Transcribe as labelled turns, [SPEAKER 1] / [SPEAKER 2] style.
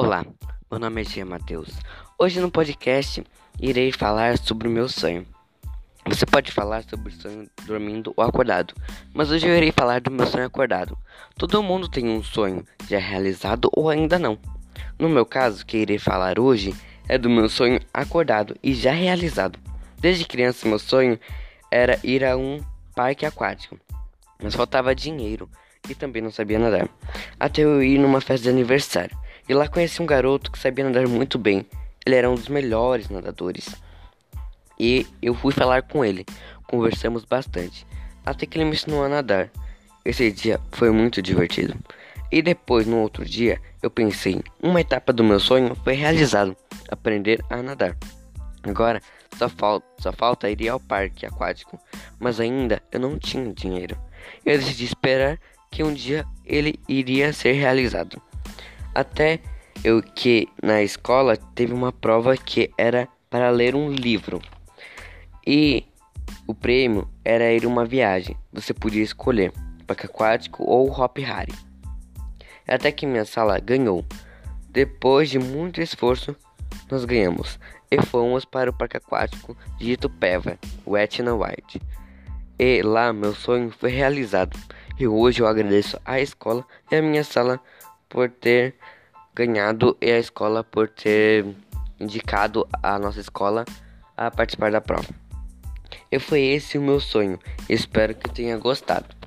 [SPEAKER 1] Olá, meu nome é Gia Matheus. Hoje no podcast irei falar sobre o meu sonho. Você pode falar sobre o sonho dormindo ou acordado, mas hoje eu irei falar do meu sonho acordado. Todo mundo tem um sonho já realizado ou ainda não. No meu caso, que irei falar hoje é do meu sonho acordado e já realizado. Desde criança, meu sonho era ir a um parque aquático, mas faltava dinheiro e também não sabia nadar. Até eu ir numa festa de aniversário. E lá conheci um garoto que sabia nadar muito bem. Ele era um dos melhores nadadores. E eu fui falar com ele. Conversamos bastante. Até que ele me ensinou a nadar. Esse dia foi muito divertido. E depois, no outro dia, eu pensei: uma etapa do meu sonho foi realizado aprender a nadar. Agora só falta, só falta ir ao parque aquático, mas ainda eu não tinha dinheiro. Eu decidi esperar que um dia ele iria ser realizado. Até eu que na escola teve uma prova que era para ler um livro. E o prêmio era ir uma viagem. Você podia escolher parque aquático ou Hop Harry. Até que minha sala ganhou. Depois de muito esforço, nós ganhamos e fomos para o parque aquático de Itupeva, Wet n Wild. E lá meu sonho foi realizado. E hoje eu agradeço à escola e à minha sala por ter ganhado e a escola por ter indicado a nossa escola a participar da prova. E foi esse o meu sonho. Espero que tenha gostado.